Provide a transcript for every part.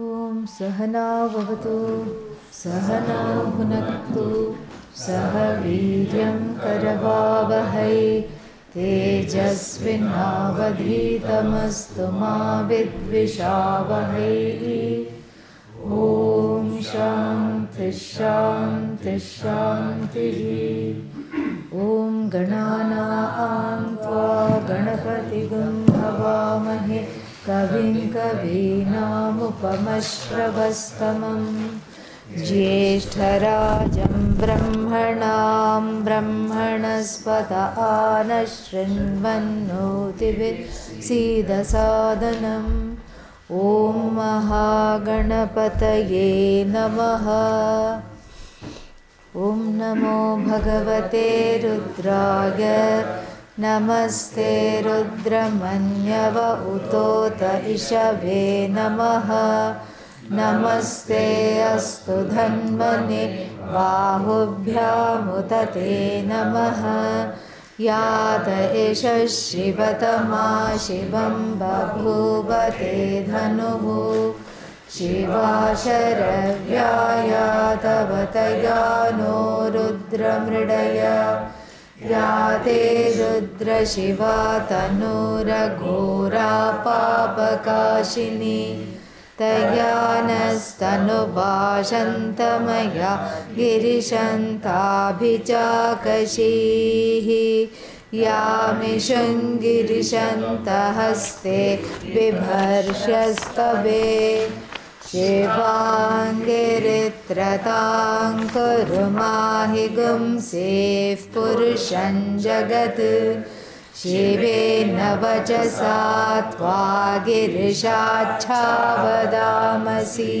ॐ सहना भवतु सहना भुनक्तु सह वीर्यं करवावहै। तेजस्विनावधीतमस्तु मा विद्विषावहै। ॐ शान्तिः ॐ गणानां त्वा गणपतिगं हवामहे कविं कवीनामुपमश्रवस्तमं ज्येष्ठराजं ब्रह्मणां ब्रह्मणस्पत आनशृण्वन्नोतिभिसीदसादनम् ॐ महागणपतये नमः। ॐ नमो भगवते रुद्राय नमस्ते रुद्रमन्यव उतोत इषभे नमः। नमस्ते अस्तु धन्वने बाहुभ्यामुत ते नमः। यात एष शिवतमा शिवं बभूव ते धनुः। शिवाशरव्याया तव तया नो रुद्रमृडय या ते रुद्रशिवा तनूरघोरा पापकाशिनी तया नस्तनुभाषन्तमया गिरिशन्ताभिचाकशीः यामिषङ्गिरिशन्तहस्ते बिभर्षस्तवे शिवाङ्गिरित्रतां कुरुमाहि गुंसेः पुरुषं जगत्। शिवेन वचसा त्वा गिरिशाच्छावदामसि।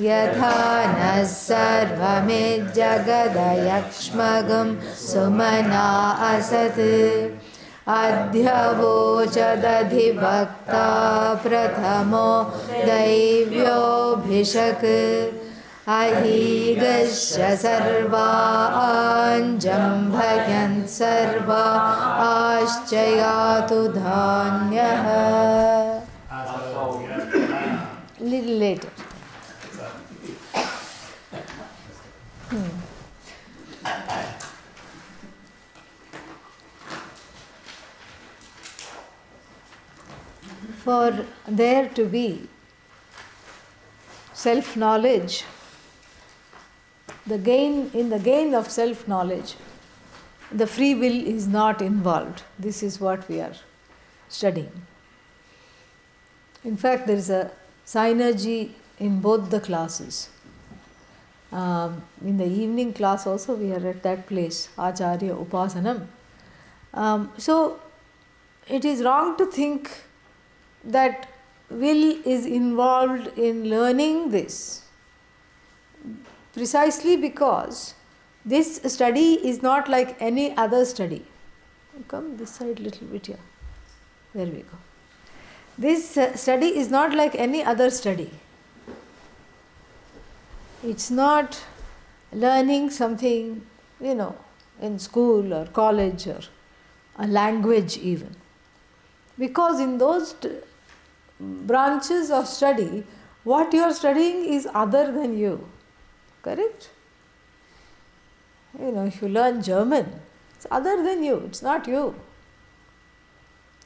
यथा नः सर्वमिज्जगदयक्ष्मगं सुमना असत् अद्य वोचदधिभक्ता प्रथमो दैव्योऽभिषक्। अहि गश्य सर्वाञ्जम्भयन् सर्वा आश्चयातु धान्यः। लिल् लिट् For there to be self knowledge, the gain in the gain of self knowledge, the free will is not involved. This is what we are studying. In fact, there is a synergy in both the classes. Um, in the evening class, also, we are at that place, Acharya Upasanam. Um, so, it is wrong to think that will is involved in learning this precisely because this study is not like any other study. Come this side little bit here. There we go. This uh, study is not like any other study. It's not learning something, you know, in school or college or a language even. Because in those t- branches of study, what you are studying is other than you. Correct? You know, if you learn German, it's other than you, it's not you.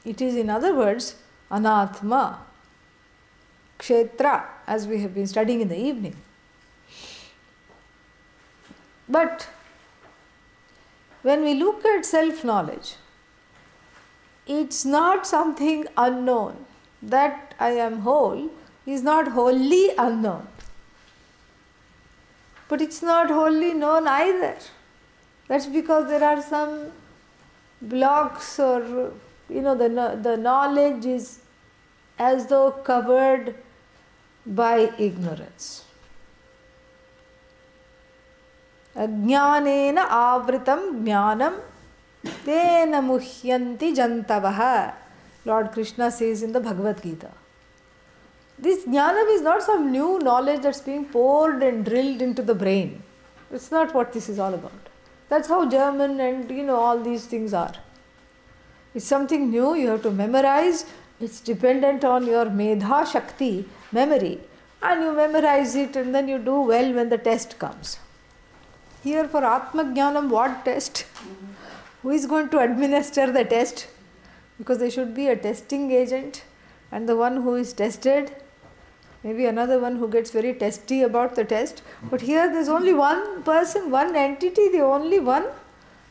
It is, in other words, anatma, kshetra, as we have been studying in the evening. But when we look at self knowledge, it's not something unknown That I am whole is not wholly unknown. But it's not wholly known either. That's because there are some blocks or you know the, the knowledge is as though covered by ignorance. अज्ञानेन आवृतं ज्ञानं तेन मुह्यन्ति जन्तवः Lord Krishna says in the Bhagavad Gita. This jnanam is not some new knowledge that's being poured and drilled into the brain. It's not what this is all about. That's how German and you know all these things are. It's something new, you have to memorize, it's dependent on your medha shakti, memory, and you memorize it and then you do well when the test comes. Here for Atma Jnanam, what test? Mm-hmm. Who is going to administer the test? Because there should be a testing agent and the one who is tested, maybe another one who gets very testy about the test. But here there's only one person, one entity, the only one.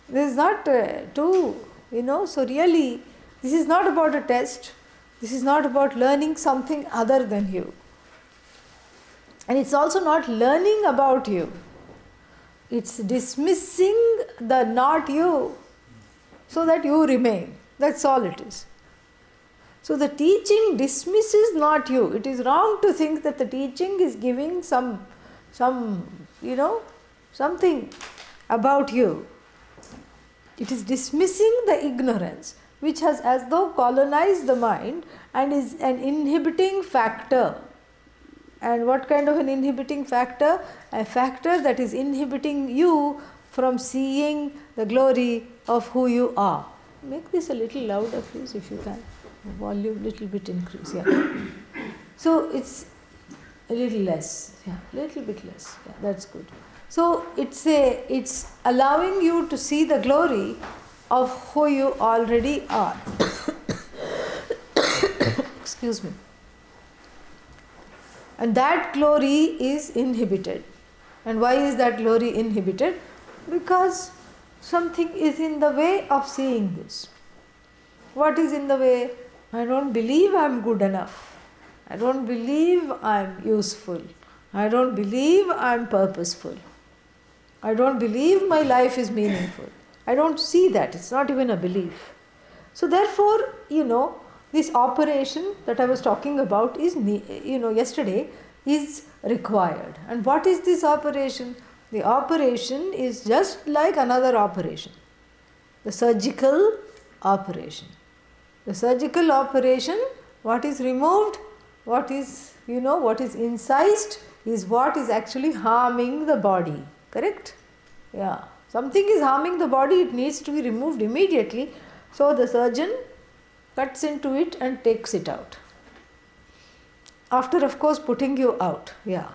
There's not uh, two, you know. So, really, this is not about a test, this is not about learning something other than you. And it's also not learning about you, it's dismissing the not you so that you remain. That's all it is. So the teaching dismisses not you. It is wrong to think that the teaching is giving some, some, you know, something about you. It is dismissing the ignorance which has as though colonized the mind and is an inhibiting factor. And what kind of an inhibiting factor? A factor that is inhibiting you from seeing the glory of who you are. Make this a little louder, please, if you can. Volume little bit increase. Yeah. So it's a little less. Yeah, little bit less. Yeah, that's good. So it's a it's allowing you to see the glory of who you already are. Excuse me. And that glory is inhibited. And why is that glory inhibited? Because something is in the way of seeing this. What is in the way? I don't believe I'm good enough. I don't believe I'm useful. I don't believe I'm purposeful. I don't believe my life is meaningful. I don't see that. It's not even a belief. So, therefore, you know, this operation that I was talking about is, you know, yesterday is required. And what is this operation? The operation is just like another operation the surgical operation. The surgical operation, what is removed, what is, you know, what is incised is what is actually harming the body. Correct? Yeah. Something is harming the body, it needs to be removed immediately. So the surgeon cuts into it and takes it out. After, of course, putting you out. Yeah.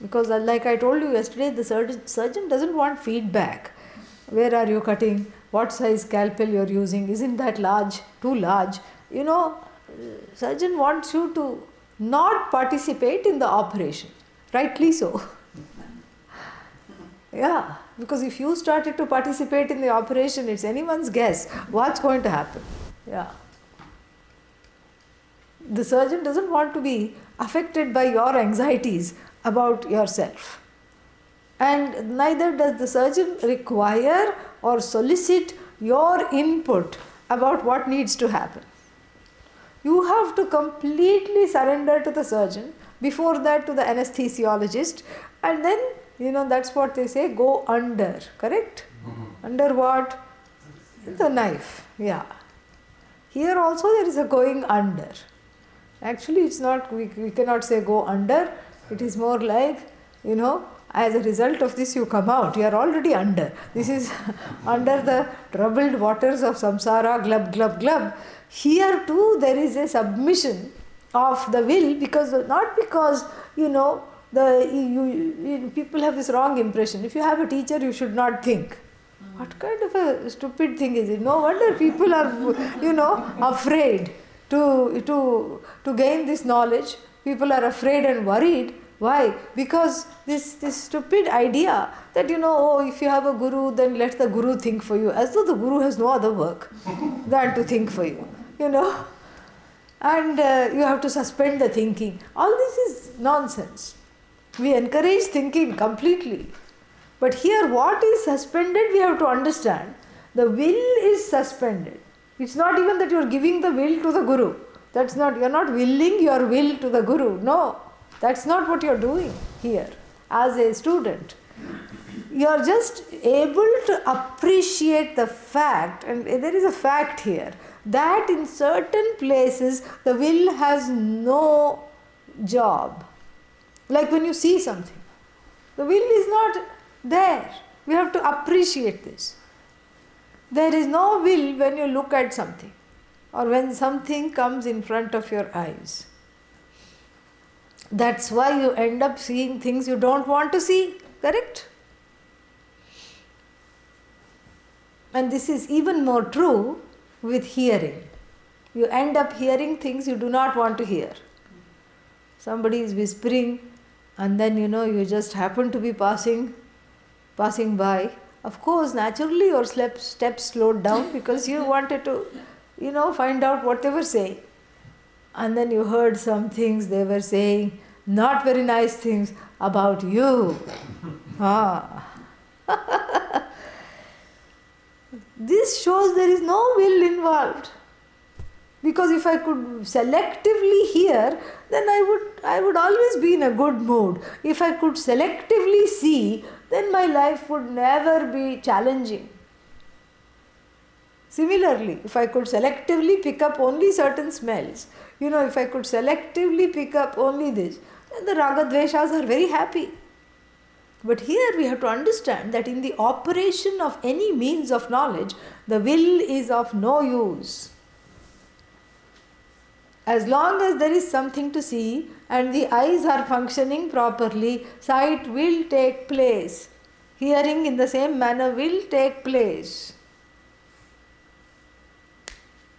Because, uh, like I told you yesterday, the surgeon, surgeon doesn't want feedback. Where are you cutting? What size scalpel you're using? Isn't that large? Too large? You know, surgeon wants you to not participate in the operation. Rightly so. yeah. Because if you started to participate in the operation, it's anyone's guess what's going to happen. Yeah. The surgeon doesn't want to be affected by your anxieties about yourself. And neither does the surgeon require or solicit your input about what needs to happen. You have to completely surrender to the surgeon, before that to the anesthesiologist, and then you know, that's what they say go under, correct? Mm-hmm. Under what? The knife, yeah. Here also there is a going under. Actually, it's not, we, we cannot say go under, it is more like, you know, as a result of this you come out you are already under this is under the troubled waters of samsara glub glub glub here too there is a submission of the will because not because you know the you, you, people have this wrong impression. If you have a teacher, you should not think. What kind of a stupid thing is it? No wonder people are, you know, afraid to to to gain this knowledge. People are afraid and worried. Why? Because this this stupid idea that you know, oh, if you have a guru, then let the guru think for you, as though the guru has no other work than to think for you. You know, and uh, you have to suspend the thinking. All this is nonsense. We encourage thinking completely. But here, what is suspended, we have to understand. The will is suspended. It's not even that you're giving the will to the Guru. That's not, you're not willing your will to the Guru. No, that's not what you're doing here as a student. You're just able to appreciate the fact, and there is a fact here, that in certain places the will has no job like when you see something, the will is not there. We have to appreciate this. There is no will when you look at something or when something comes in front of your eyes. That's why you end up seeing things you don't want to see, correct? And this is even more true with hearing. You end up hearing things you do not want to hear. Somebody is whispering, and then you know you just happen to be passing passing by. Of course, naturally your steps slowed down because you wanted to, you know, find out what they were saying. And then you heard some things they were saying, not very nice things about you. ah. this shows there is no will involved. Because if I could selectively hear, then I would, I would always be in a good mood. If I could selectively see, then my life would never be challenging. Similarly, if I could selectively pick up only certain smells, you know, if I could selectively pick up only this, then the ragadveshas are very happy. But here we have to understand that in the operation of any means of knowledge, the will is of no use. As long as there is something to see and the eyes are functioning properly, sight will take place. Hearing in the same manner will take place.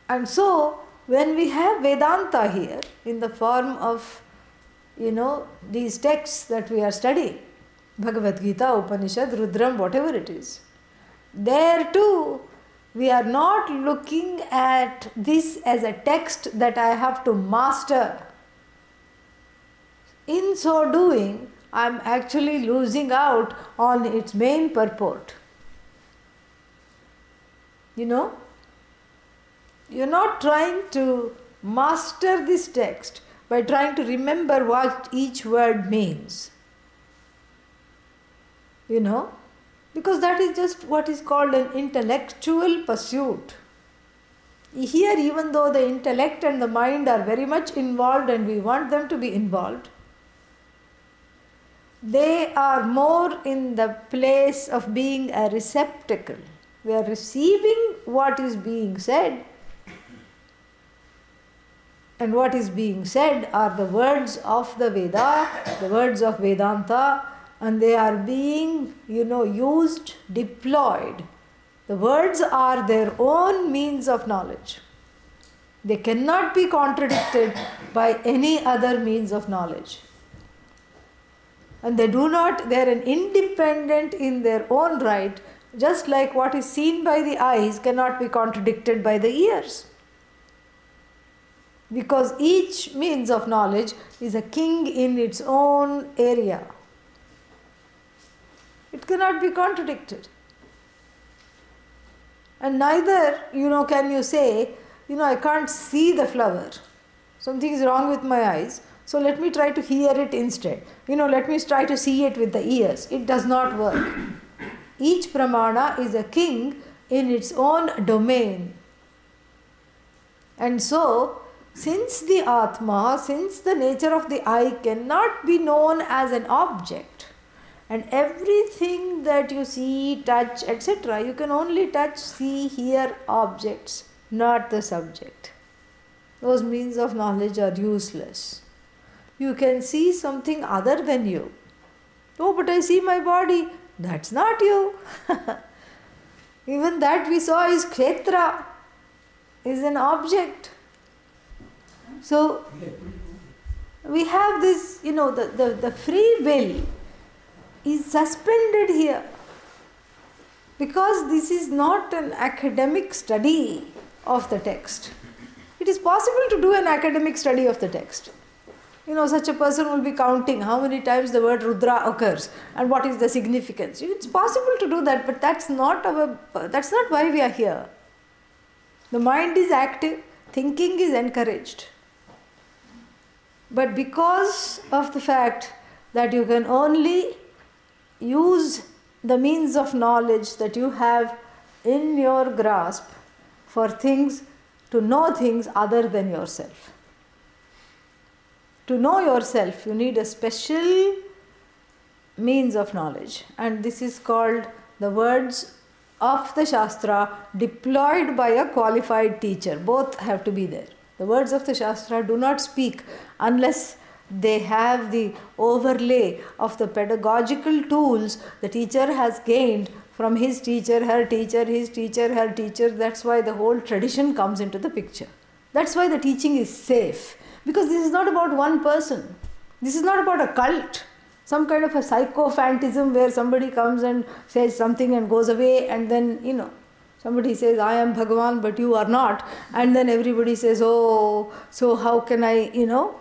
And so, when we have Vedanta here in the form of, you know, these texts that we are studying, Bhagavad Gita, Upanishad, Rudram, whatever it is. There too, we are not looking at this as a text that I have to master. In so doing, I am actually losing out on its main purport. You know, you're not trying to master this text by trying to remember what each word means you know, because that is just what is called an intellectual pursuit. Here, even though the intellect and the mind are very much involved and we want them to be involved, they are more in the place of being a receptacle. We are receiving what is being said, and what is being said are the words of the Veda, the words of Vedanta, and they are being, you know, used, deployed. The words are their own means of knowledge. They cannot be contradicted by any other means of knowledge. And they do not, they are an independent in their own right, just like what is seen by the eyes cannot be contradicted by the ears. Because each means of knowledge is a king in its own area. It cannot be contradicted. And neither, you know, can you say, you know, I can't see the flower. Something is wrong with my eyes. So let me try to hear it instead. You know, let me try to see it with the ears. It does not work. Each pramana is a king in its own domain. And so, since the Atma, since the nature of the eye cannot be known as an object, and everything that you see, touch, etc., you can only touch, see, hear objects, not the subject. Those means of knowledge are useless. You can see something other than you. Oh, but I see my body. That's not you. Even that we saw is kshetra, is an object. So, we have this, you know, the, the, the free will is suspended here because this is not an academic study of the text. It is possible to do an academic study of the text. You know, such a person will be counting how many times the word Rudra occurs and what is the significance. It's possible to do that, but that's not our, that's not why we are here. The mind is active, thinking is encouraged. But because of the fact that you can only use the means of knowledge that you have in your grasp for things to know things other than yourself. To know yourself, you need a special means of knowledge, and this is called the words of the Shastra deployed by a qualified teacher. Both have to be there. The words of the Shastra do not speak unless they have the overlay of the pedagogical tools the teacher has gained from his teacher, her teacher, his teacher, her teacher. That's why the whole tradition comes into the picture. That's why the teaching is safe. Because this is not about one person. This is not about a cult, some kind of a psychophantism where somebody comes and says something and goes away, and then, you know, somebody says, I am Bhagavan, but you are not, and then everybody says, Oh, so how can I, you know,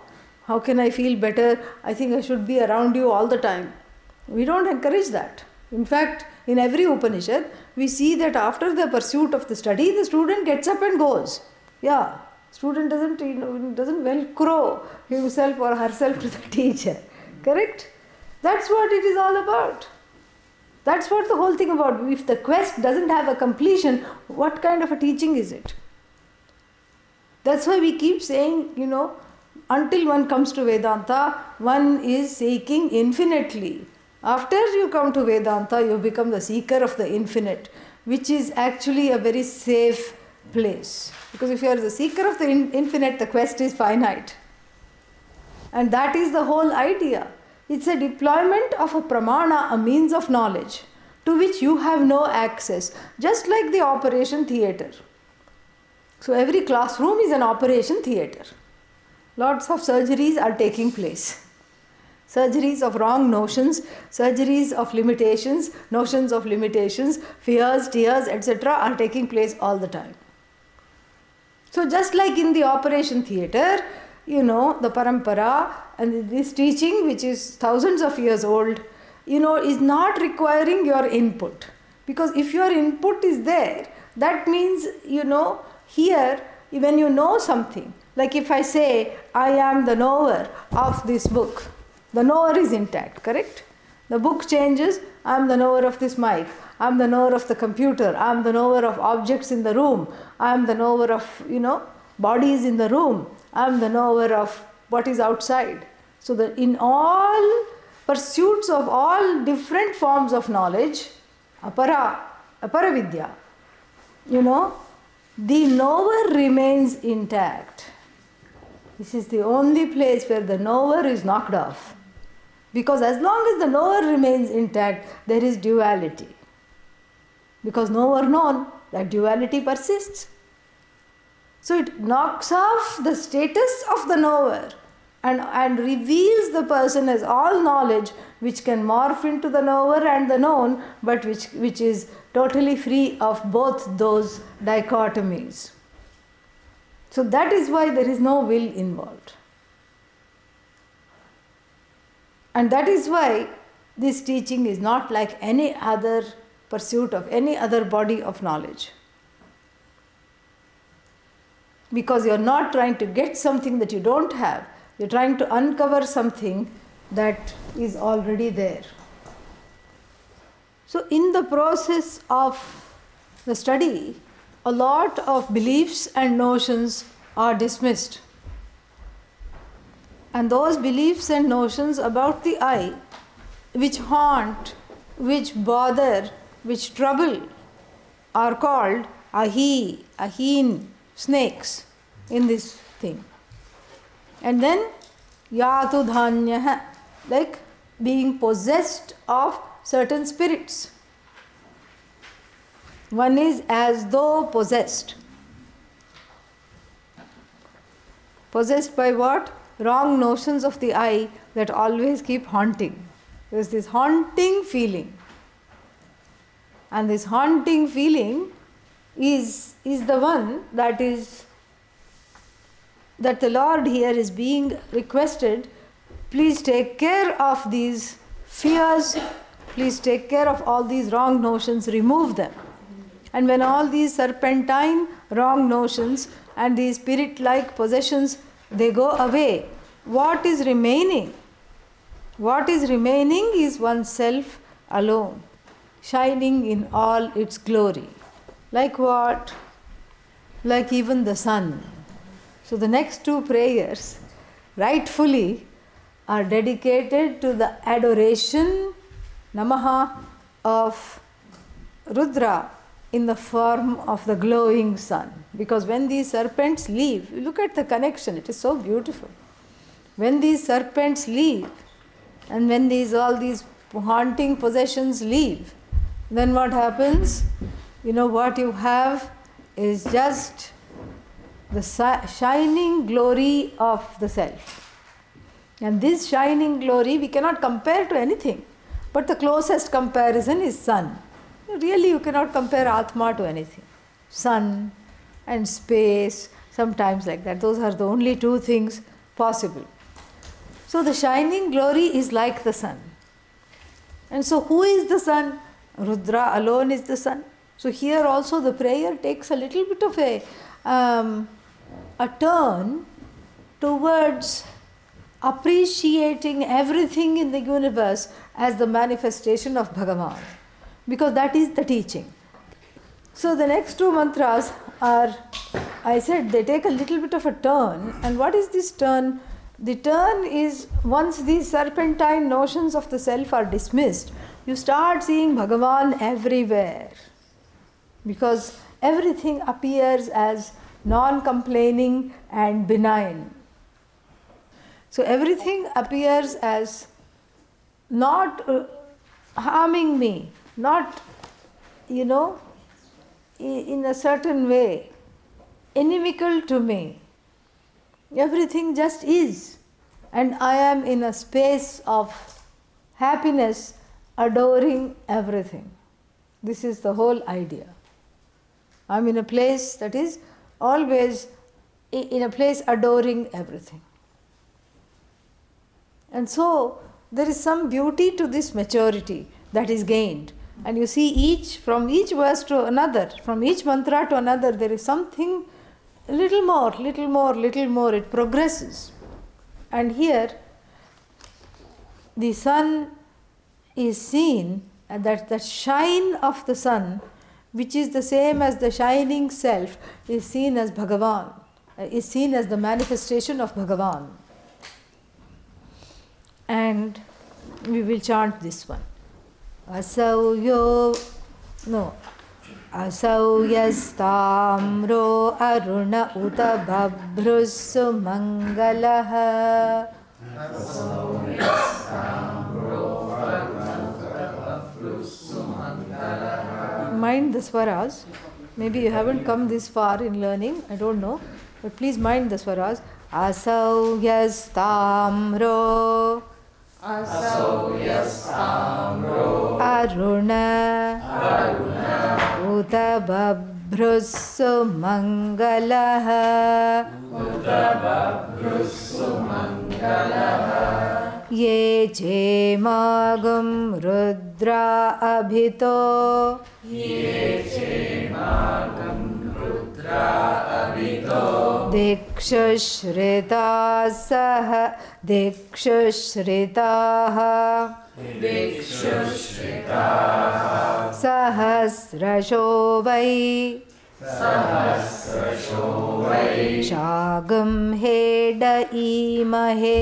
how can I feel better? I think I should be around you all the time. We don't encourage that. In fact, in every Upanishad, we see that after the pursuit of the study, the student gets up and goes. Yeah, student doesn't you know, doesn't velcro himself or herself to the teacher. Correct? That's what it is all about. That's what the whole thing about. If the quest doesn't have a completion, what kind of a teaching is it? That's why we keep saying, you know, until one comes to Vedanta, one is seeking infinitely. After you come to Vedanta, you become the seeker of the infinite, which is actually a very safe place. Because if you are the seeker of the in- infinite, the quest is finite. And that is the whole idea. It's a deployment of a pramana, a means of knowledge, to which you have no access, just like the operation theatre. So every classroom is an operation theatre. Lots of surgeries are taking place. Surgeries of wrong notions, surgeries of limitations, notions of limitations, fears, tears, etc., are taking place all the time. So, just like in the operation theatre, you know, the parampara and this teaching, which is thousands of years old, you know, is not requiring your input. Because if your input is there, that means, you know, here, when you know something, like if I say, I am the knower of this book, the knower is intact, correct? The book changes, I am the knower of this mic, I am the knower of the computer, I am the knower of objects in the room, I am the knower of, you know, bodies in the room, I am the knower of what is outside. So that in all pursuits of all different forms of knowledge, apara, aparavidya, you know, the knower remains intact. This is the only place where the knower is knocked off. Because as long as the knower remains intact, there is duality. Because knower known, that duality persists. So it knocks off the status of the knower and, and reveals the person as all knowledge, which can morph into the knower and the known, but which, which is totally free of both those dichotomies. So that is why there is no will involved. And that is why this teaching is not like any other pursuit of any other body of knowledge. Because you're not trying to get something that you don't have, you're trying to uncover something that is already there. So, in the process of the study, a lot of beliefs and notions are dismissed. And those beliefs and notions about the I, which haunt, which bother, which trouble, are called ahi, ahin, snakes in this thing. And then yatu dhanya, like being possessed of certain spirits. One is as though possessed. Possessed by what? Wrong notions of the I that always keep haunting. There's this haunting feeling. And this haunting feeling is, is the one that is that the Lord here is being requested, please take care of these fears, please take care of all these wrong notions, remove them. And when all these serpentine wrong notions and these spirit like possessions they go away, what is remaining? What is remaining is oneself alone, shining in all its glory. Like what? Like even the sun. So the next two prayers, rightfully, are dedicated to the adoration, namaha, of Rudra in the form of the glowing sun. Because when these serpents leave, look at the connection, it is so beautiful. when these serpents leave, and when these all these haunting possessions leave, then what happens? You know what you have is just the shining glory of the self. And this shining glory we cannot compare to anything, but the closest comparison is sun. Really, you cannot compare Atma to anything. Sun and space, sometimes like that. Those are the only two things possible. So the shining glory is like the sun. And so, who is the sun? Rudra alone is the sun. So, here also the prayer takes a little bit of a, um, a turn towards appreciating everything in the universe as the manifestation of Bhagavan because that is the teaching. So the next two mantras are, I said, they take a little bit of a turn. And what is this turn? The turn is once these serpentine notions of the self are dismissed, you start seeing Bhagavan everywhere. Because everything appears as non complaining and benign. So everything appears as not uh, harming me, not, you know, in a certain way, inimical to me. Everything just is. And I am in a space of happiness, adoring everything. This is the whole idea. I'm in a place that is always in a place adoring everything. And so there is some beauty to this maturity that is gained. And you see, each from each verse to another, from each mantra to another, there is something little more, little more, little more. It progresses. And here, the sun is seen, and that the shine of the sun, which is the same as the shining self, is seen as Bhagavan, is seen as the manifestation of Bhagavan. And we will chant this one. असौ यो no असौ यस्ताम्रो अरुण उत बभ्रुस्सु मङ्गलः mind the swaras. Maybe you haven't come this far in learning, I don't know. But please mind the swaras. Asau yastamro. Asau yastamro. Aruna. Aruna. Utabab. बभ्रुस्सु मङ्गलः ये चेमागुं रुद्रा अभितो दिक्षुश्रिता सह दिक्षुश्रिताः। सहस्रशो वै। शागं head ईमहे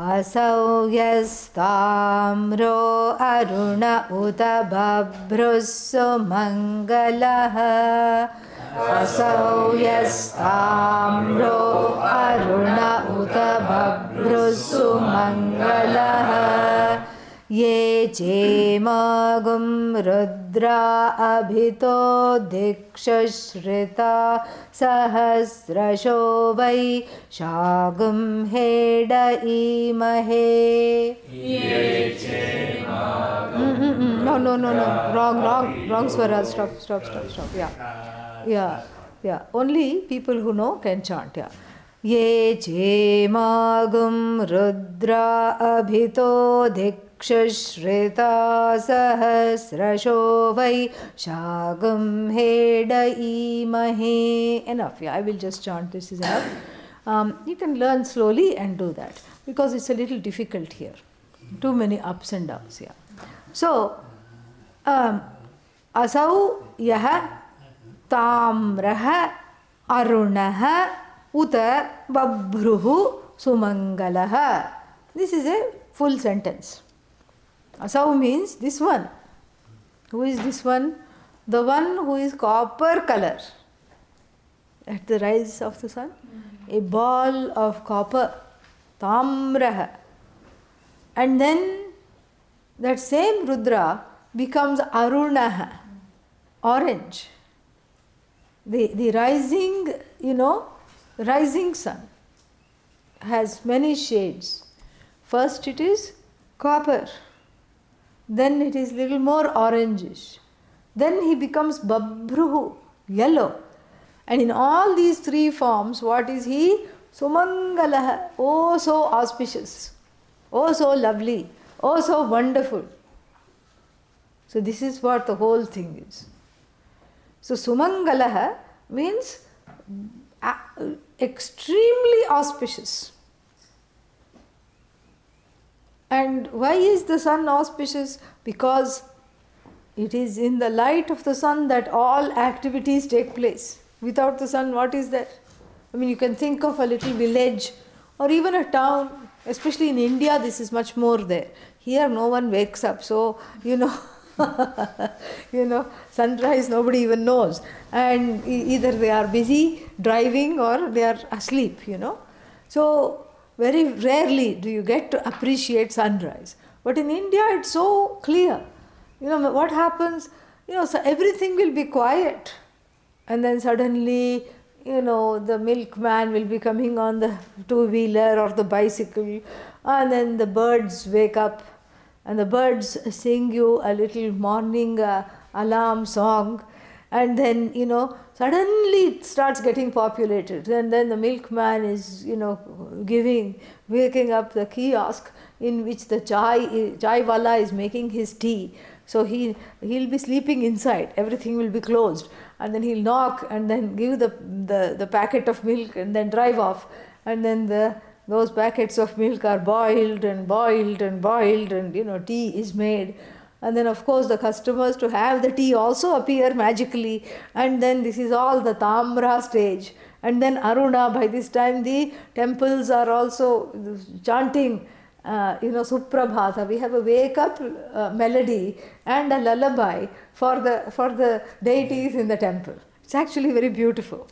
असौ यस्ताम्रो अरुण उत बभ्रुस्सु मङ्गलः। असौ यस्ताम्रो अरुण उत बभ्रुस्सु मङ्गलः ये चेमागुं रुद्रा अभितो दिक्षुश्रिता सहस्रशो वै शागुं हेड stop, stop, stop. Yeah. Yeah. Yeah. Only people who know can chant. Yeah. ये चेमागुं रुद्रा अभितो चक्षुश्रितासहस्रशो वै शागम हे शागं महे end of I will just chant this is enough you can learn slowly and do that because it's a little difficult here too many ups and down yeah so असौ यः ताम्रः उत बभ्रु सुमङ्गलः this is a full sentence Uh, Asau means this one. Who is this one? The one who is copper color. At the rise of the sun, a ball of copper, tamraha. And then that same Rudra becomes arunaha, orange. The, the rising, you know, rising sun has many shades. First it is copper then it is little more orangish, then he becomes babruhu, yellow. And in all these three forms, what is he? Sumangalaha, oh so auspicious, oh so lovely, oh so wonderful. So this is what the whole thing is. So Sumangalaha means uh, extremely auspicious. And why is the sun auspicious? Because it is in the light of the sun that all activities take place. Without the sun, what is there? I mean, you can think of a little village or even a town, especially in India, this is much more there. Here, no one wakes up, so you know. you know, sunrise nobody even knows. And either they are busy driving or they are asleep, you know. So, very rarely do you get to appreciate sunrise. But in India, it's so clear. You know, what happens, you know, so everything will be quiet. And then suddenly, you know, the milkman will be coming on the two wheeler or the bicycle, and then the birds wake up and the birds sing you a little morning uh, alarm song and then you know suddenly it starts getting populated. And then the milkman is you know giving waking up the kiosk in which the chai chai wala is making his tea. So he he'll be sleeping inside. Everything will be closed. And then he'll knock and then give the the, the packet of milk and then drive off. And then the those packets of milk are boiled and boiled and boiled and you know tea is made and then of course the customers to have the tea also appear magically. And then this is all the tamra stage. And then aruna by this time the temples are also chanting uh, you know suprabhata. We have a wake up uh, melody and a lullaby for the for the deities in the temple. It's actually very beautiful.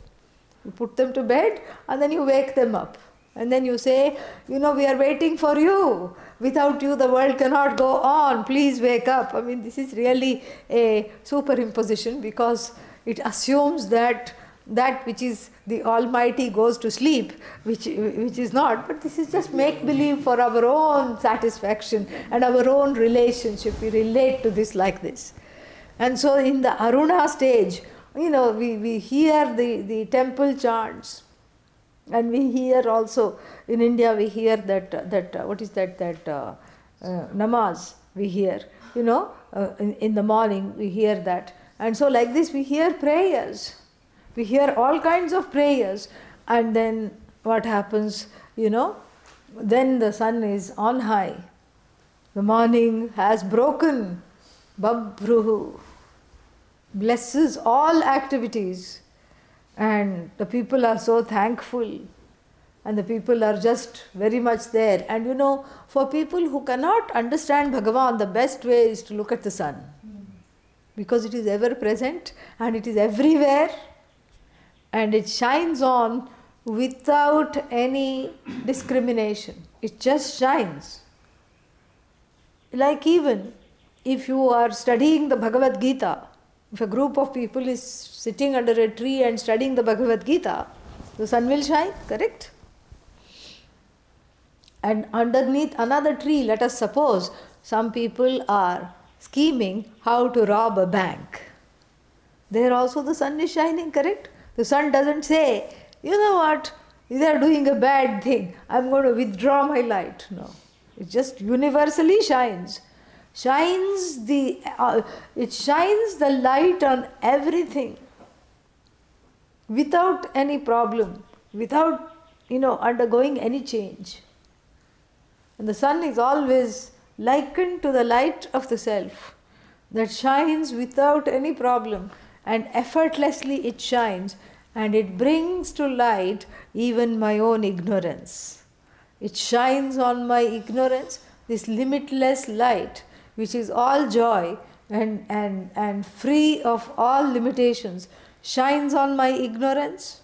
You put them to bed and then you wake them up and then you say, you know, we are waiting for you. Without you, the world cannot go on. Please wake up. I mean, this is really a superimposition because it assumes that that which is the Almighty goes to sleep, which, which is not. But this is just make believe for our own satisfaction and our own relationship. We relate to this like this. And so in the Aruna stage, you know, we, we hear the, the temple chants and we hear also in India we hear that that uh, what is that that uh, uh, namaz we hear you know uh, in, in the morning we hear that. And so like this we hear prayers. We hear all kinds of prayers. And then what happens you know then the sun is on high. The morning has broken. Babruhu blesses all activities and the people are so thankful. And the people are just very much there. And you know for people who cannot understand bhagavan the best way is to look at the sun. Because it is ever present and it is everywhere. And it shines on without any discrimination. It just shines. Like even if you are studying the bhagavad gita if a group of people is sitting under a tree and studying the Bhagavad Gita, the sun will shine, correct? And underneath another tree, let us suppose some people are scheming how to rob a bank. There also the sun is shining, correct? The sun doesn't say, you know what, they are doing a bad thing, I'm going to withdraw my light. No, it just universally shines shines the uh, it shines the light on everything without any problem without you know undergoing any change. And the sun is always likened to the light of the self that shines without any problem and effortlessly it shines and it brings to light even my own ignorance. It shines on my ignorance this limitless light which is all joy and, and, and free of all limitations, shines on my ignorance,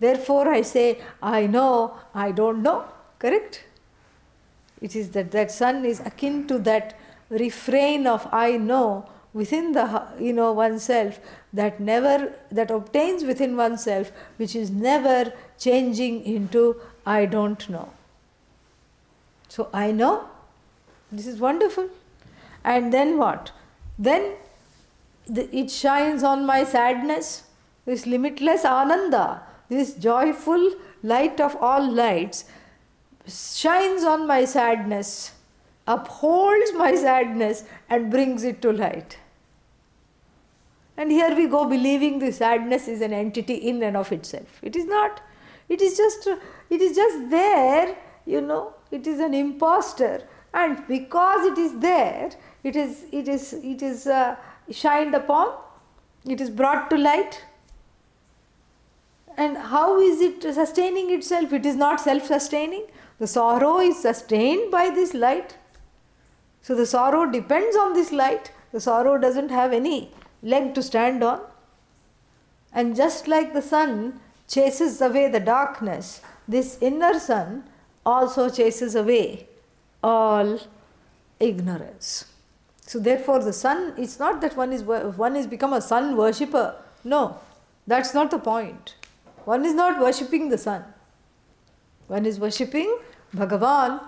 Therefore, I say, I know, I don't know. Correct? It is that that sun is akin to that refrain of I know within the you know oneself that never that obtains within oneself which is never changing into I don't know. So I know this is wonderful. And then what? Then the, it shines on my sadness, this limitless ananda, this joyful light of all lights shines on my sadness, upholds my sadness, and brings it to light. And here we go believing the sadness is an entity in and of itself. It is not. It is just it is just there, you know, it is an impostor. And because it is there, it is it is it is uh, shined upon, it is brought to light. And how is it sustaining itself? It is not self sustaining. The sorrow is sustained by this light. So the sorrow depends on this light. The sorrow doesn't have any leg to stand on. And just like the sun chases away the darkness, this inner sun also chases away all ignorance. So therefore the sun it's not that one is one is become a sun worshipper. No, that's not the point. One is not worshipping the sun. One is worshipping Bhagavan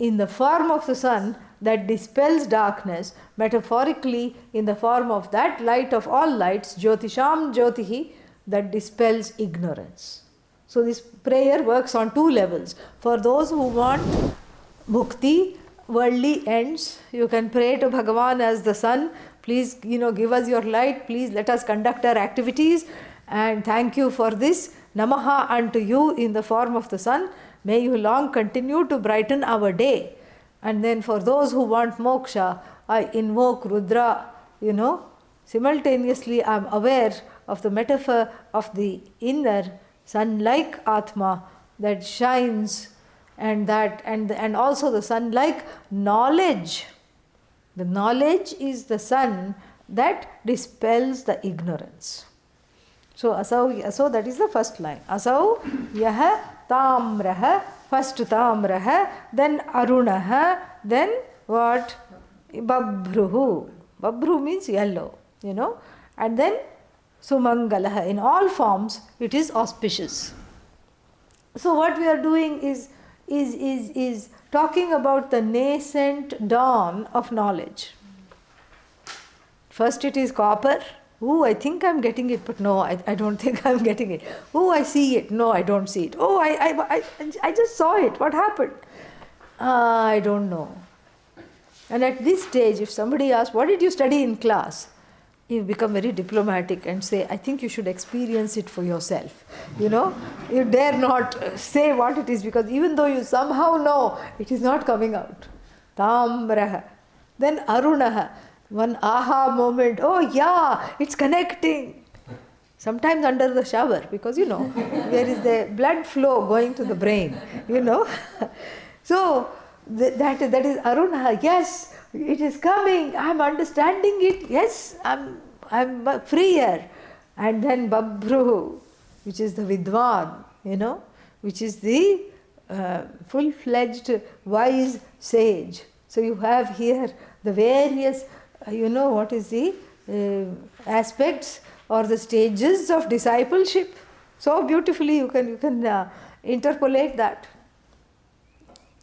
in the form of the sun that dispels darkness, metaphorically in the form of that light of all lights, Jyotisham Jyotihi, that dispels ignorance. So this prayer works on two levels. For those who want bhukti, worldly ends, you can pray to Bhagavan as the sun. Please, you know, give us your light. Please let us conduct our activities. And thank you for this. Namaha unto you in the form of the sun. May you long continue to brighten our day. And then for those who want moksha, I invoke Rudra, you know. Simultaneously, I am aware of the metaphor of the inner sun like Atma that shines and that and and also the sun like knowledge. The knowledge is the sun that dispels the ignorance. So asau so that is the first line. Asau yah tamrah first tamrah then arunah then what? Babruhu. Babru means yellow you know. And then sumangalah in all forms it is auspicious. So what we are doing is is, is, is talking about the nascent dawn of knowledge. First, it is copper. Oh, I think I'm getting it, but no, I, I don't think I'm getting it. Oh, I see it. No, I don't see it. Oh, I, I, I, I just saw it. What happened? Uh, I don't know. And at this stage, if somebody asks, What did you study in class? You become very diplomatic and say, I think you should experience it for yourself. You know, you dare not say what it is because even though you somehow know, it is not coming out. Tamraha. Then Arunaha. One aha moment. Oh, yeah, it's connecting. Sometimes under the shower because you know, there is the blood flow going to the brain, you know. so, that, that is Arunaha. Yes, it is coming. I'm understanding it. Yes, I'm, I'm freer. And then Babru, which is the Vidwan, you know, which is the uh, full fledged wise sage. So you have here the various, uh, you know, what is the uh, aspects or the stages of discipleship. So beautifully you can, you can uh, interpolate that.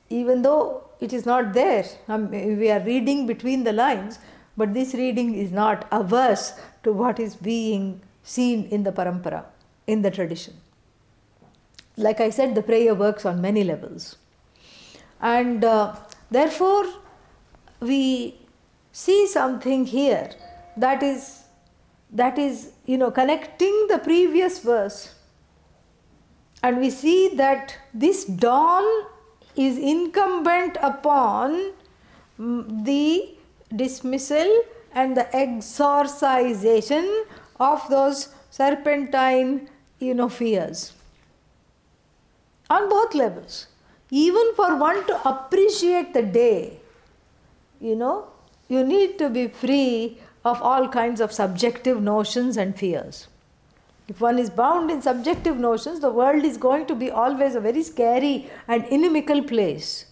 Even though it is not there. Um, we are reading between the lines, but this reading is not averse to what is being seen in the parampara, in the tradition. Like I said, the prayer works on many levels. And uh, therefore, we see something here that is that is you know connecting the previous verse and we see that this dawn is incumbent upon mm, the dismissal and the exorcisation of those serpentine you know fears. On both levels even for one to appreciate the day you know you need to be free of all kinds of subjective notions and fears If one is bound in subjective notions, the world is going to be always a very scary and inimical place.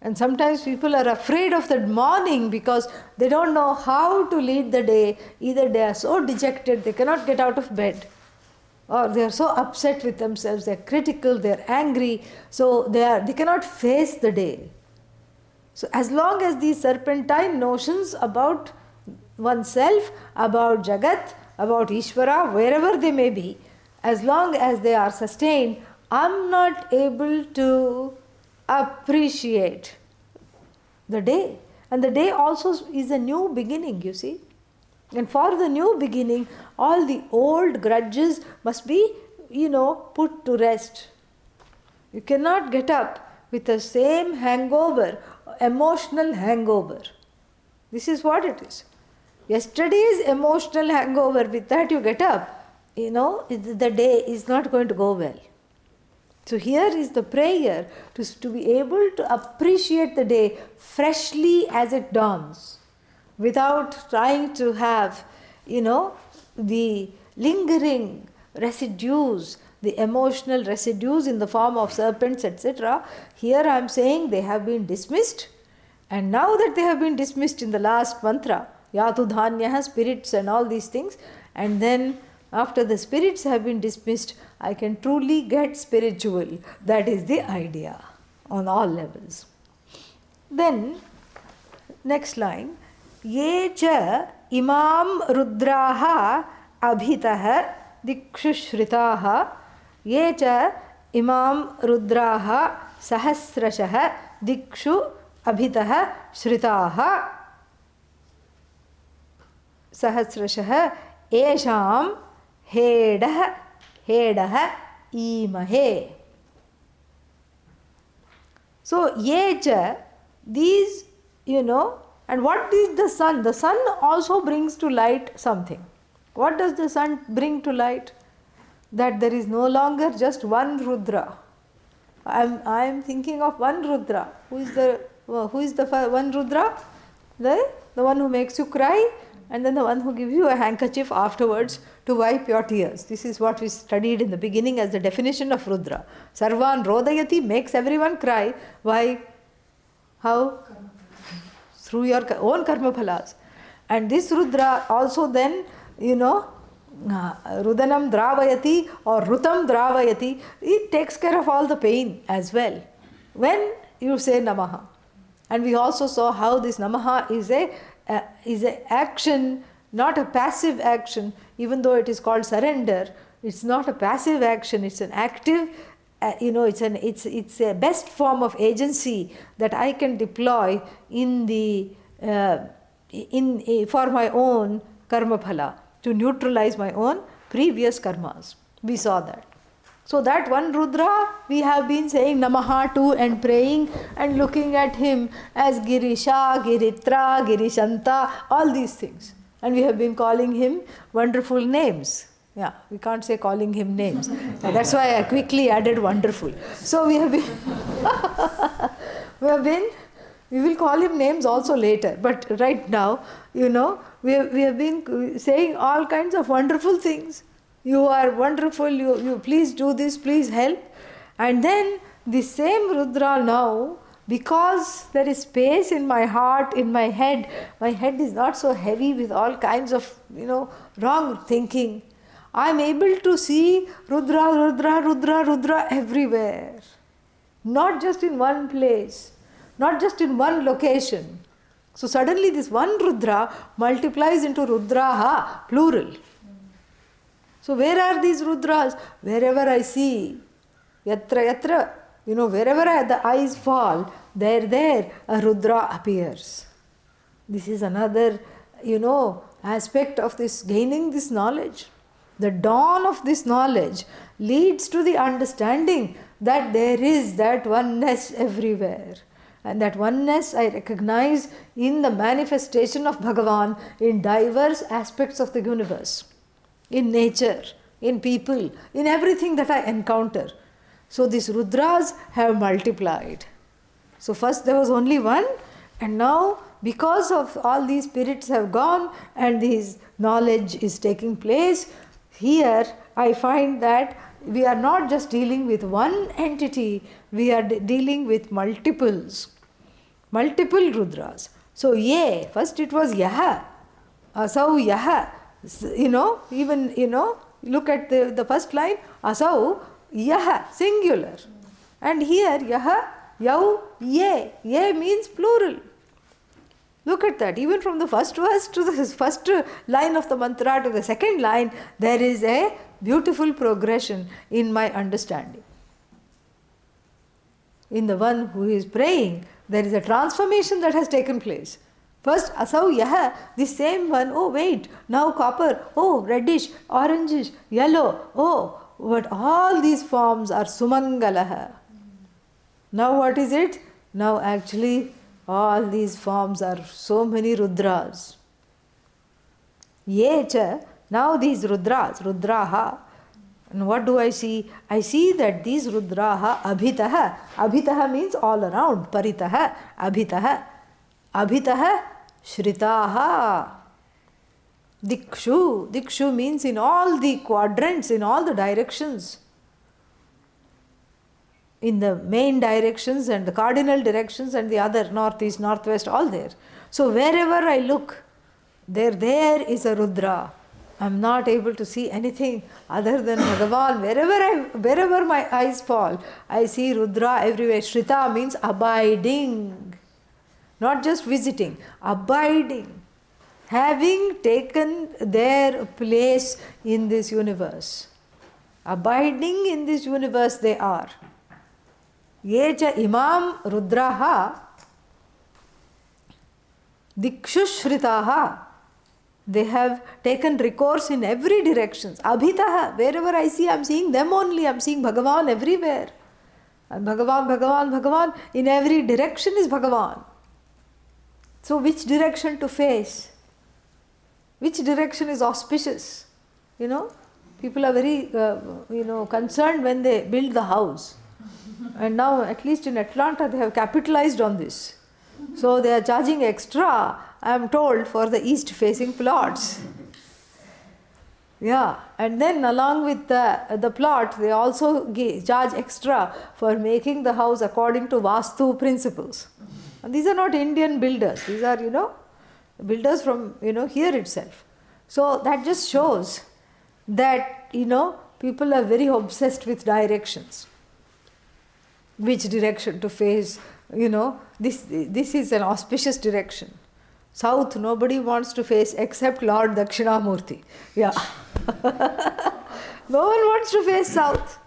And sometimes people are afraid of the morning because they don't know how to lead the day. Either they are so dejected, they cannot get out of bed, or they are so upset with themselves, they are critical, they are angry, so they, are, they cannot face the day. So, as long as these serpentine notions about oneself, about Jagat, about Ishvara, wherever they may be, as long as they are sustained, I'm not able to appreciate the day. And the day also is a new beginning, you see. And for the new beginning, all the old grudges must be, you know, put to rest. You cannot get up with the same hangover, emotional hangover. This is what it is. Yesterday's emotional hangover, with that you get up, you know, the day is not going to go well. So, here is the prayer to, to be able to appreciate the day freshly as it dawns without trying to have, you know, the lingering residues, the emotional residues in the form of serpents, etc. Here I am saying they have been dismissed, and now that they have been dismissed in the last mantra, Yatu Dhanya, spirits, and all these things, and then after the spirits have been dismissed, I can truly get spiritual. That is the idea on all levels. Then, next line, ये च इमां रुद्राः अभितः दिक्षुश्रिताः ये च इमां रुद्राः सहस्रशः दिक्षु अभितः श्रिताः सहस्रशः येषां हेड, हेडः ईमहे। सो ये चीज़ you know and what is the sun the sun also brings to light something what does the sun bring to light that there is no longer just one Rudra I am I am thinking of one Rudra who is the who is the one Rudra the one who makes you cry and then the one who gives you a handkerchief afterwards to wipe your tears. This is what we studied in the beginning as the definition of Rudra. Sarvan Rodayati makes everyone cry. Why? How? Through your own karma phalas. And this Rudra also then, you know, uh, Rudanam Dravayati or Rutam Dravayati, it takes care of all the pain as well. When you say Namaha. And we also saw how this Namaha is a uh, is an action, not a passive action, even though it is called surrender. It's not a passive action, it's an active, uh, you know, it's, an, it's, it's a best form of agency that I can deploy in the, uh, in, in, for my own karma phala, to neutralize my own previous karmas. We saw that. So that one Rudra we have been saying Namaha to and praying and looking at him as Girisha, Giritra, Girishanta, all these things. And we have been calling him wonderful names. Yeah, we can't say calling him names. That's why I quickly added wonderful. So we have been we have been we will call him names also later, but right now, you know, we have, we have been saying all kinds of wonderful things you are wonderful, you, you please do this, please help. And then the same Rudra now, because there is space in my heart, in my head, my head is not so heavy with all kinds of, you know, wrong thinking. I am able to see Rudra, Rudra, Rudra, Rudra everywhere. Not just in one place, not just in one location. So suddenly this one Rudra multiplies into Rudraha, plural. So, where are these Rudras? Wherever I see, yatra yatra, you know, wherever the eyes fall, there, there, a Rudra appears. This is another, you know, aspect of this gaining this knowledge. The dawn of this knowledge leads to the understanding that there is that oneness everywhere. And that oneness I recognize in the manifestation of Bhagavan in diverse aspects of the universe in nature, in people, in everything that I encounter. So these Rudras have multiplied. So first there was only one, and now because of all these spirits have gone and this knowledge is taking place, here I find that we are not just dealing with one entity, we are de- dealing with multiples, multiple Rudras. So, ye, first it was Yaha, Asau Yaha, you know, even, you know, look at the, the first line, Asau Yaha, singular. And here, Yaha, Yau, Ye, Ye means plural. Look at that. Even from the first verse to the first line of the mantra to the second line, there is a beautiful progression in my understanding. In the one who is praying, there is a transformation that has taken place. First, asau yaha, the same one, oh wait, now copper, oh reddish, orangish, yellow, oh, but all these forms are sumangalaha. Now what is it? Now actually all these forms are so many Rudras. Yecha, now these Rudras, Rudraha, and what do I see? I see that these Rudraha, Abhitaha, Abhitaha means all around, Paritaha, Abhitaha, Abhitaha, Shritaha. Dikshu, Dikshu means in all the quadrants, in all the directions in the main directions and the cardinal directions and the other northeast, northwest, all there. So wherever I look, there there is a Rudra. I'm not able to see anything other than Bhagavan. Wherever I wherever my eyes fall, I see Rudra everywhere. Shrita means abiding. Not just visiting, abiding. Having taken their place in this universe. Abiding in this universe they are. ये च इमां रुद्राः दिक्षुश्रिताः they have taken recourse in every direction abhitah wherever i see i'm seeing them only i'm seeing bhagavan everywhere and bhagavan bhagavan bhagavan in every direction is bhagavan so which direction to face which direction is auspicious you know people are very uh, you know concerned when they build the house and now, at least in Atlanta, they have capitalized on this. So they are charging extra, I am told, for the east facing plots. Yeah, and then along with the, the plot, they also charge extra for making the house according to Vastu principles. And these are not Indian builders, these are, you know, builders from, you know, here itself. So that just shows that, you know, people are very obsessed with directions. Which direction to face you know this this is an auspicious direction. South nobody wants to face except lord dakshinamurti. Yeah. No one wants to face south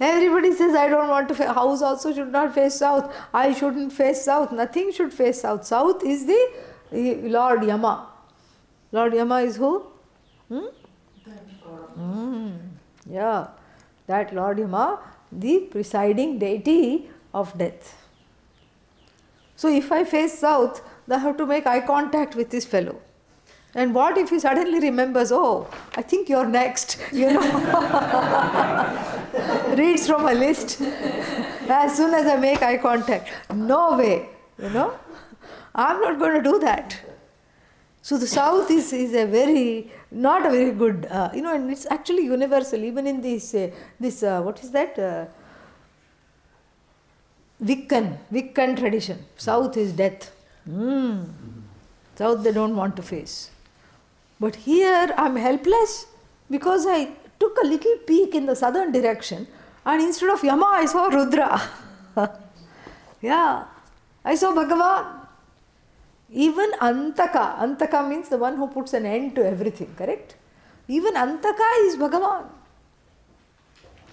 everybody says i don't want to face house also should not face south. I shouldn't face south. Nothing should face south. South is the lord yama. Lord yama is who? Hmm? Mm, yeah. That lord yama the presiding deity of death. So if I face south, I have to make eye contact with this fellow. And what if he suddenly remembers, oh, I think you're next, you know? Reads from a list as soon as I make eye contact. No way, you know? I'm not going to do that. So the South is, is a very, not a very good, uh, you know, and it's actually universal, even in this, uh, this uh, what is that? Uh, Wiccan, Wiccan tradition. South is death. Mm. South they don't want to face. But here I'm helpless because I took a little peek in the southern direction and instead of Yama I saw Rudra. yeah, I saw Bhagavan. Even Antaka, Antaka means the one who puts an end to everything, correct? Even Antaka is Bhagavan.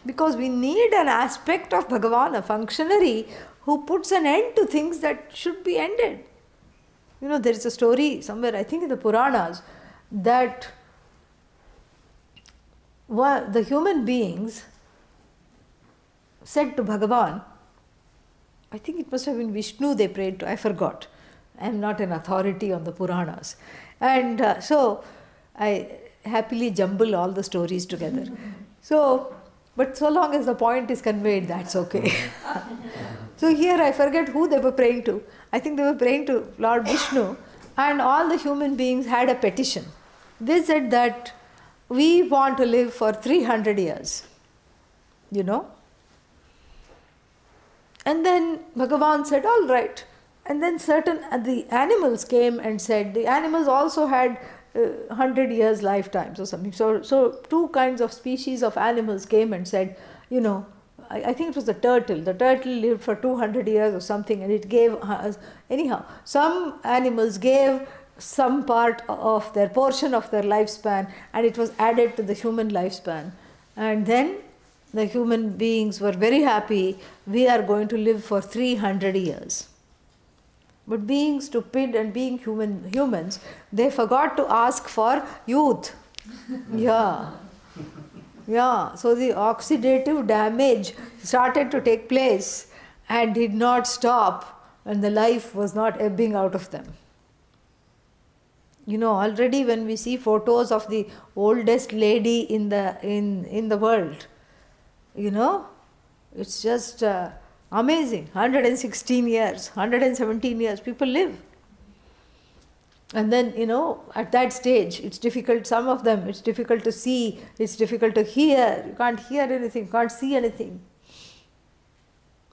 Because we need an aspect of Bhagavan, a functionary who puts an end to things that should be ended. You know, there is a story somewhere, I think in the Puranas, that the human beings said to Bhagavan, I think it must have been Vishnu they prayed to, I forgot I am not an authority on the Puranas. And uh, so I happily jumble all the stories together. So, but so long as the point is conveyed, that's okay. so here I forget who they were praying to. I think they were praying to Lord Vishnu, and all the human beings had a petition. They said that we want to live for 300 years. You know? And then Bhagavan said, All right. And then certain uh, the animals came and said, the animals also had uh, 100 years lifetimes or something. So, so two kinds of species of animals came and said, you know, I, think it was the turtle. The turtle lived for 200 years or something, and it gave uh, anyhow. Some animals gave some part of their portion of their lifespan, and it was added to the human lifespan. And then the human beings were very happy. We are going to live for 300 years. But being stupid and being human humans, they forgot to ask for youth. yeah. Yeah, so the oxidative damage started to take place and did not stop, and the life was not ebbing out of them. You know, already when we see photos of the oldest lady in the in in the world, you know, it's just uh, amazing. 116 years, 117 years, people live and then you know at that stage it's difficult some of them it's difficult to see it's difficult to hear. You can't hear anything you can't see anything.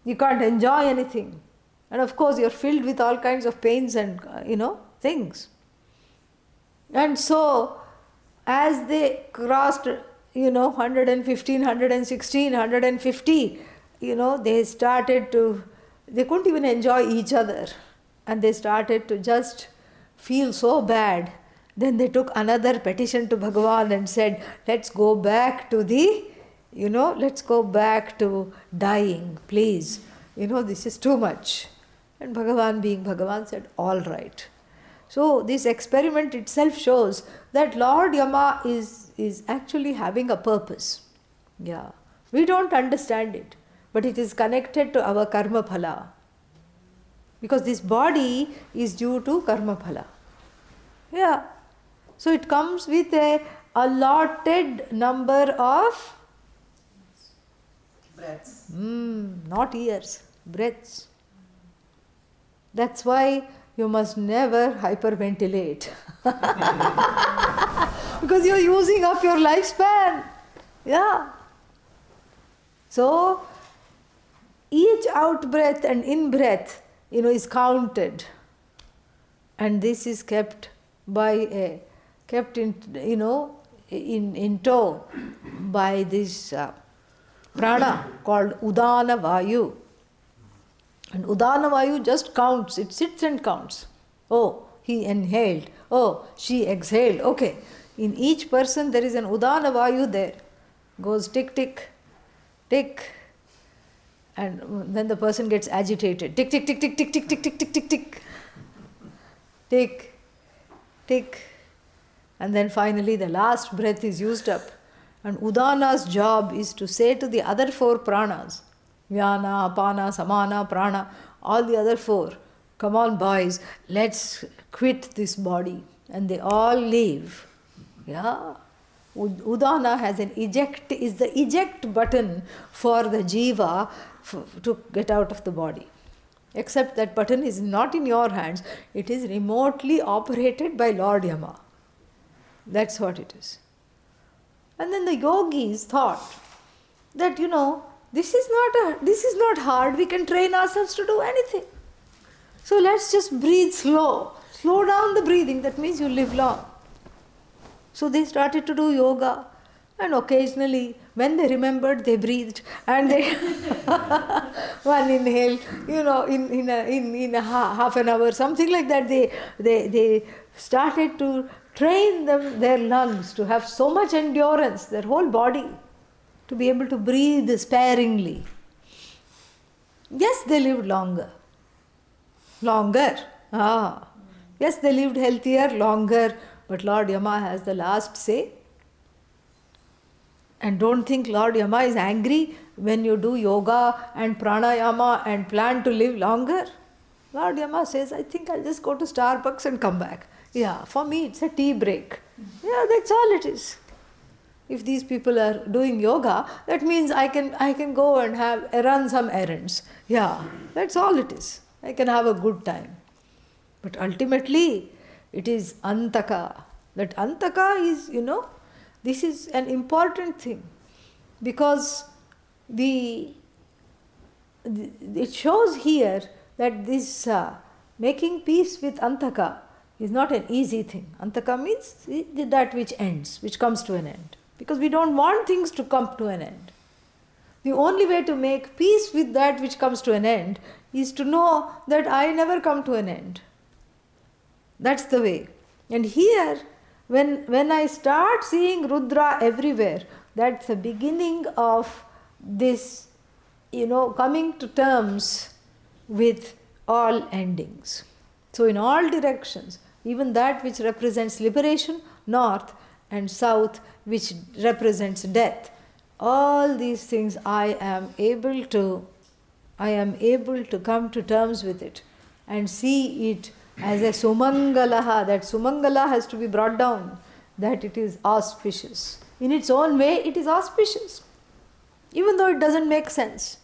You can't enjoy anything. And of course you're filled with all kinds of pains and uh, you know things. And so as they crossed you know 115 116 150 you know they started to they couldn't even enjoy each other. And they started to just feel so bad. Then they took another petition to Bhagavan and said, Let's go back to the, you know, let's go back to dying, please. You know, this is too much. And Bhagavan, being Bhagavan, said, All right. So, this experiment itself shows that Lord Yama is, is actually having a purpose. Yeah. We don't understand it, but it is connected to our karma phala. Because this body is due to karma phala. Yeah. So it comes with a allotted number of breaths. Mm, not years, breaths. That's why you must never hyperventilate. because you're using up your lifespan. Yeah. So each out breath and in breath, you know, is counted. And this is kept by a, kept in you know in in tow by this uh, prana called udana vayu. And udana vayu just counts. It sits and counts. Oh he inhaled. Oh she exhaled. Okay. In each person there is an udana vayu there. Goes tick tick tick and then the person gets agitated tick tick tick tick tick tick tick tick tick tick tick tick tick, and then finally the last breath is used up. And Udana's job is to say to the other four pranas, Vyana, Apana, Samana, Prana, all the other four, come on, boys, let's quit this body. And they all leave. Yeah. Udana has an eject, is the eject button for the jiva to get out of the body except that button is not in your hands, it is remotely operated by Lord Yama. That's what it is. And then the yogis thought that, you know, this is not a, this is not hard, we can train ourselves to do anything. So let's just breathe slow. Slow down the breathing, that means you live long. So they started to do yoga. And occasionally when they remembered they breathed. And they one inhale you know in, in, a, in, in a half an hour something like that they, they, they started to train them their lungs to have so much endurance their whole body to be able to breathe sparingly. Yes they lived longer. Longer. Ah. Yes they lived healthier longer but lord yama has the last say and don't think Lord Yama is angry when you do yoga and pranayama and plan to live longer. Lord Yama says, I think I'll just go to Starbucks and come back. Yeah, for me it's a tea break. Yeah, that's all it is. If these people are doing yoga, that means I can I can go and have run some errands. Yeah, that's all it is. I can have a good time. But ultimately, it is antaka. That antaka is, you know, This is an important thing because the, the it shows here that this uh, making peace with antaka is not an easy thing. Antaka means that which ends, which comes to an end. Because we don't want things to come to an end. The only way to make peace with that which comes to an end is to know that I never come to an end. That's the way. And here, when, when I start seeing Rudra everywhere, that's the beginning of this, you know, coming to terms with all endings. So, in all directions, even that which represents liberation, north, and south, which represents death, all these things I am able to I am able to come to terms with it and see it as a sumangalaha that sumangala has to be brought down that it is auspicious. In its own way it is auspicious even though it doesn't make sense.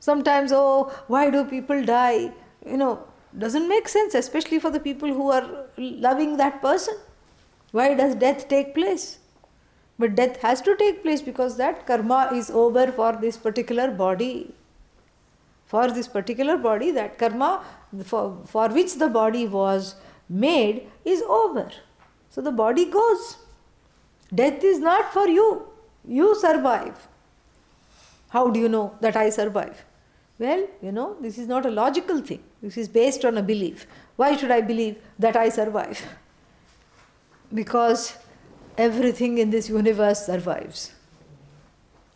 Sometimes oh why do people die? You know doesn't make sense especially for the people who are loving that person. Why does death take place? But death has to take place because that karma is over for this particular body. For this particular body, that karma for, for which the body was made is over. So the body goes. Death is not for you. You survive. How do you know that I survive? Well, you know, this is not a logical thing. This is based on a belief. Why should I believe that I survive? Because everything in this universe survives.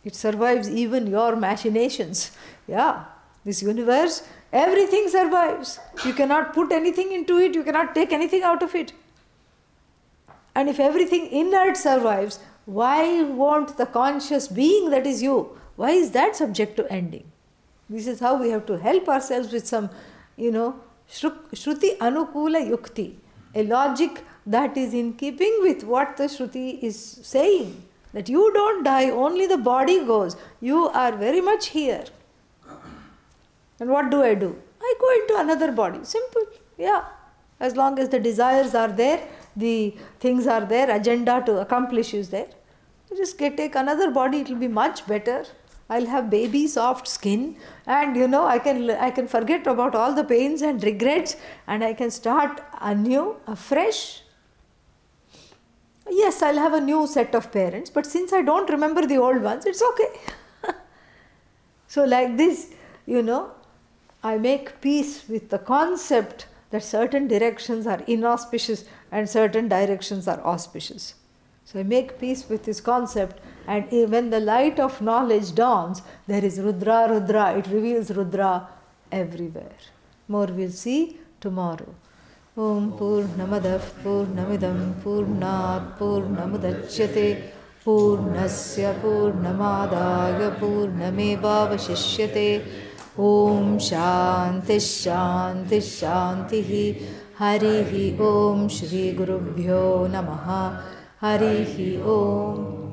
It survives even your machinations. Yeah, this universe, everything survives. You cannot put anything into it, you cannot take anything out of it. And if everything inert survives, why won't the conscious being that is you, why is that subject to ending? This is how we have to help ourselves with some, you know, Shruti Anukula Yukti, a logic that is in keeping with what the Shruti is saying. That you don't die, only the body goes. You are very much here. And what do I do? I go into another body. Simple. Yeah. As long as the desires are there, the things are there, agenda to accomplish is there. You just get take another body, it will be much better. I'll have baby soft skin and you know I can I can forget about all the pains and regrets and I can start anew, afresh yes, I'll have a new set of parents, but since I don't remember the old ones, it's okay. so, like this, you know, I make peace with the concept that certain directions are inauspicious and certain directions are auspicious. So, I make peace with this concept, and when the light of knowledge dawns, there is Rudra, Rudra, it reveals Rudra everywhere. More we'll see tomorrow. ॐ पूर्णमदः पूर्णमिदं पूर्णात् पूर्णमुदच्यते पूर्णस्य पूर्णमादाय पूर्णमेवावशिष्यते ॐ शान्तिश्शान्तिश्शान्तिः हरिः ॐ श्रीगुरुभ्यो नमः। हरिः ॐ